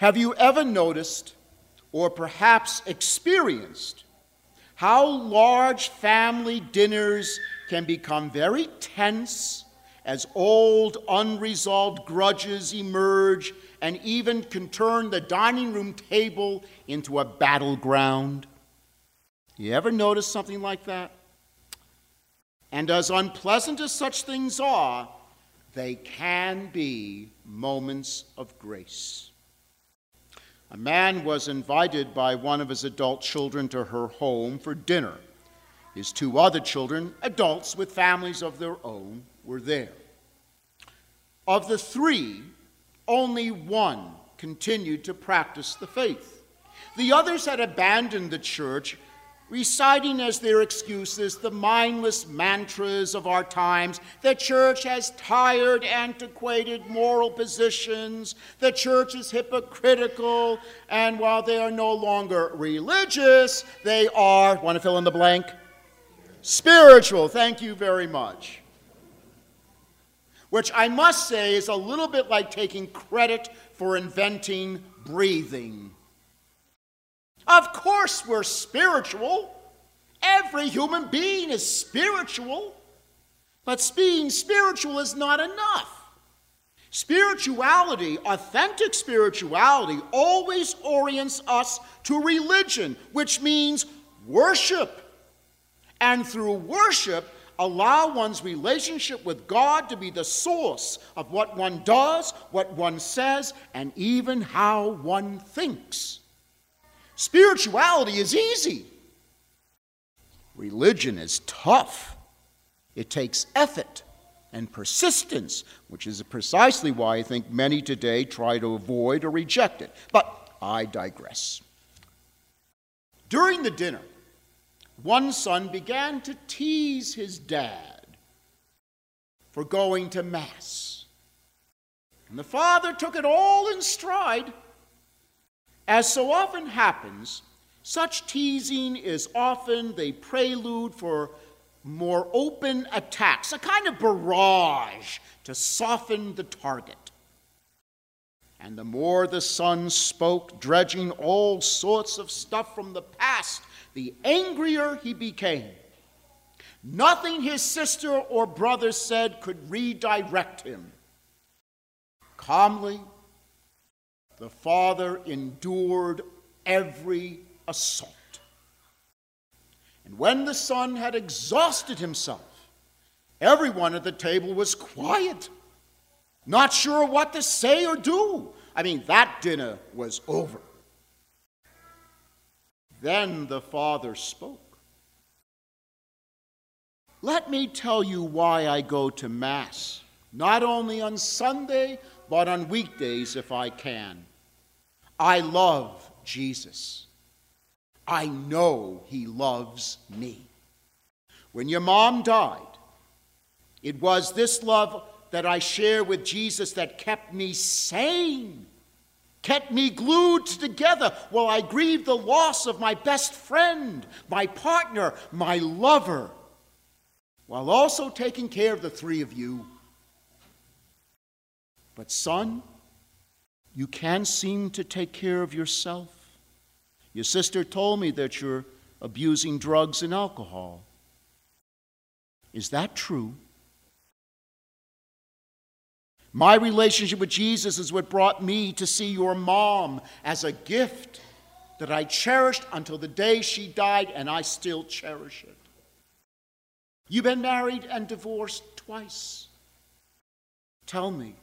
Have you ever noticed or perhaps experienced how large family dinners can become very tense as old unresolved grudges emerge and even can turn the dining room table into a battleground? You ever notice something like that? And as unpleasant as such things are, they can be moments of grace. A man was invited by one of his adult children to her home for dinner. His two other children, adults with families of their own, were there. Of the three, only one continued to practice the faith. The others had abandoned the church reciting as their excuses the mindless mantras of our times. The church has tired, antiquated moral positions. The church is hypocritical. And while they are no longer religious, they are, want to fill in the blank? Spiritual. Thank you very much. Which I must say is a little bit like taking credit for inventing breathing. Of course, we're spiritual. Every human being is spiritual. But being spiritual is not enough. Spirituality, authentic spirituality, always orients us to religion, which means worship. And through worship, allow one's relationship with God to be the source of what one does, what one says, and even how one thinks. Spirituality is easy. Religion is tough. It takes effort and persistence, which is precisely why I think many today try to avoid or reject it. But I digress. During the dinner, one son began to tease his dad for going to Mass. And the father took it all in stride as so often happens, such teasing is often the prelude for more open attacks, a kind of barrage to soften the target. And the more the son spoke, dredging all sorts of stuff from the past, the angrier he became. Nothing his sister or brother said could redirect him. Calmly, the father endured every assault. And when the son had exhausted himself, everyone at the table was quiet, not sure what to say or do. I mean, that dinner was over. Then the father spoke. Let me tell you why I go to Mass, not only on Sunday, but on weekdays if I can. I love Jesus. I know he loves me. When your mom died, it was this love that I share with Jesus that kept me sane, kept me glued together while I grieved the loss of my best friend, my partner, my lover, while also taking care of the three of you. But, son, you can't seem to take care of yourself. Your sister told me that you're abusing drugs and alcohol. Is that true? My relationship with Jesus is what brought me to see your mom as a gift that I cherished until the day she died, and I still cherish it. You've been married and divorced twice. Tell me,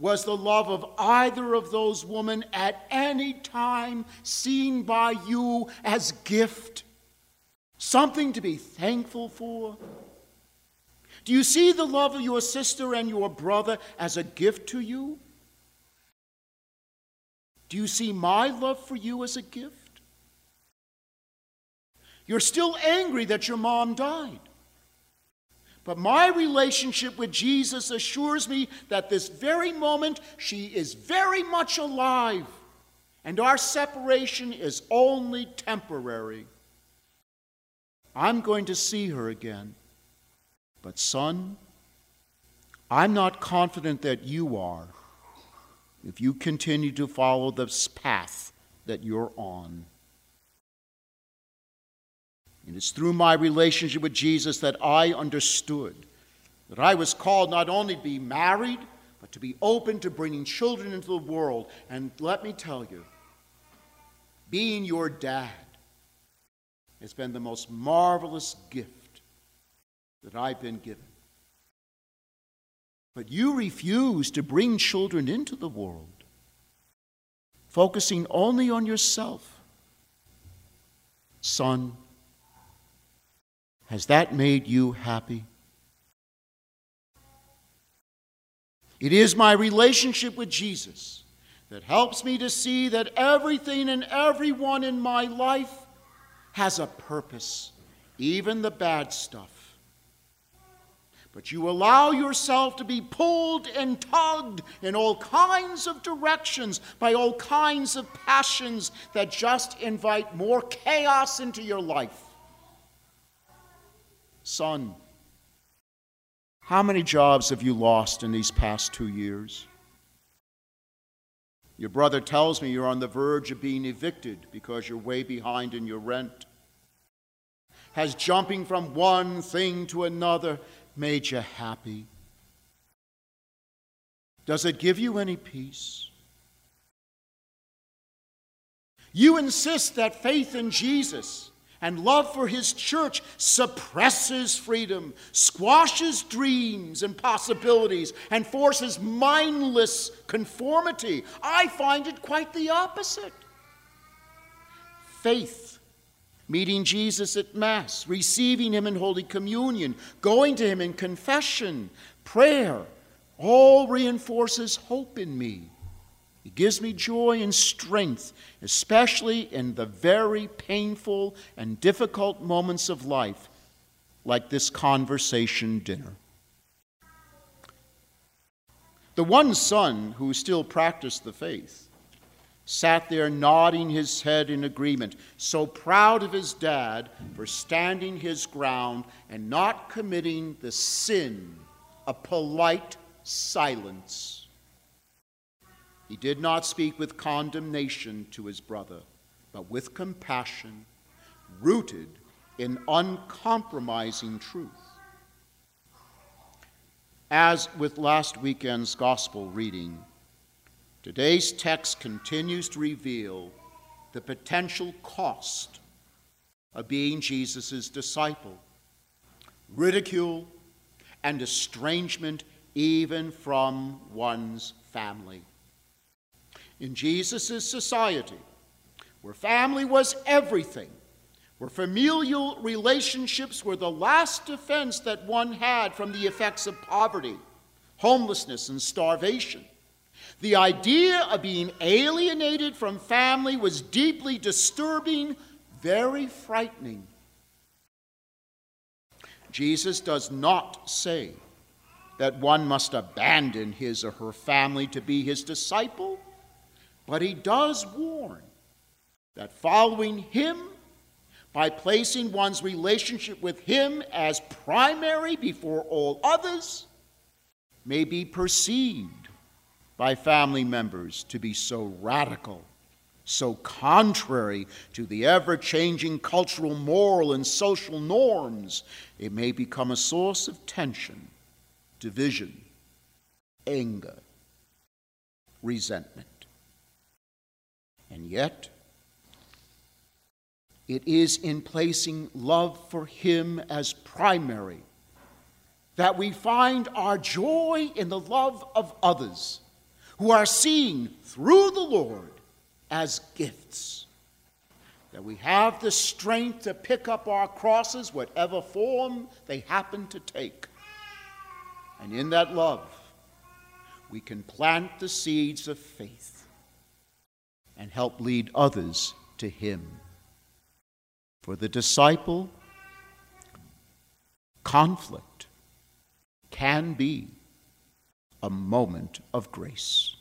was the love of either of those women at any time seen by you as gift, something to be thankful for? Do you see the love of your sister and your brother as a gift to you? Do you see my love for you as a gift? You're still angry that your mom died. But my relationship with Jesus assures me that this very moment she is very much alive, and our separation is only temporary. I'm going to see her again. But, son, I'm not confident that you are. if you continue to follow this path that you're on. And it's through my relationship with Jesus that I understood that I was called not only to be married, but to be open to bringing children into the world. And let me tell you, being your dad has been the most marvelous gift that I've been given. But you refuse to bring children into the world, focusing only on yourself. Son, has that made you happy? It is my relationship with Jesus that helps me to see that everything and everyone in my life has a purpose, even the bad stuff. But you allow yourself to be pulled and tugged in all kinds of directions by all kinds of passions that just invite more chaos into your life. Son, how many jobs have you lost in these past two years? Your brother tells me you're on the verge of being evicted because you're way behind in your rent. Has jumping from one thing to another made you happy? Does it give you any peace? You insist that faith in Jesus and love for his church suppresses freedom, squashes dreams and possibilities, and forces mindless conformity. I find it quite the opposite. Faith, meeting Jesus at Mass, receiving him in Holy Communion, going to him in confession, prayer, all reinforces hope in me. It gives me joy and strength, especially in the very painful and difficult moments of life, like this conversation dinner. The one son who still practiced the faith sat there nodding his head in agreement, so proud of his dad for standing his ground and not committing the sin of polite silence. He did not speak with condemnation to his brother, but with compassion, rooted in uncompromising truth. As with last weekend's gospel reading, today's text continues to reveal the potential cost of being Jesus' disciple ridicule and estrangement even from one's family in Jesus' society, where family was everything, where familial relationships were the last defense that one had from the effects of poverty, homelessness, and starvation. The idea of being alienated from family was deeply disturbing, very frightening. Jesus does not say that one must abandon his or her family to be his disciple. But he does warn that following him, by placing one's relationship with him as primary before all others, may be perceived by family members to be so radical, so contrary to the ever changing cultural, moral, and social norms, it may become a source of tension, division, anger, resentment. And yet, it is in placing love for Him as primary that we find our joy in the love of others who are seen through the Lord as gifts. That we have the strength to pick up our crosses, whatever form they happen to take. And in that love, we can plant the seeds of faith and help lead others to Him. For the disciple, conflict can be a moment of grace.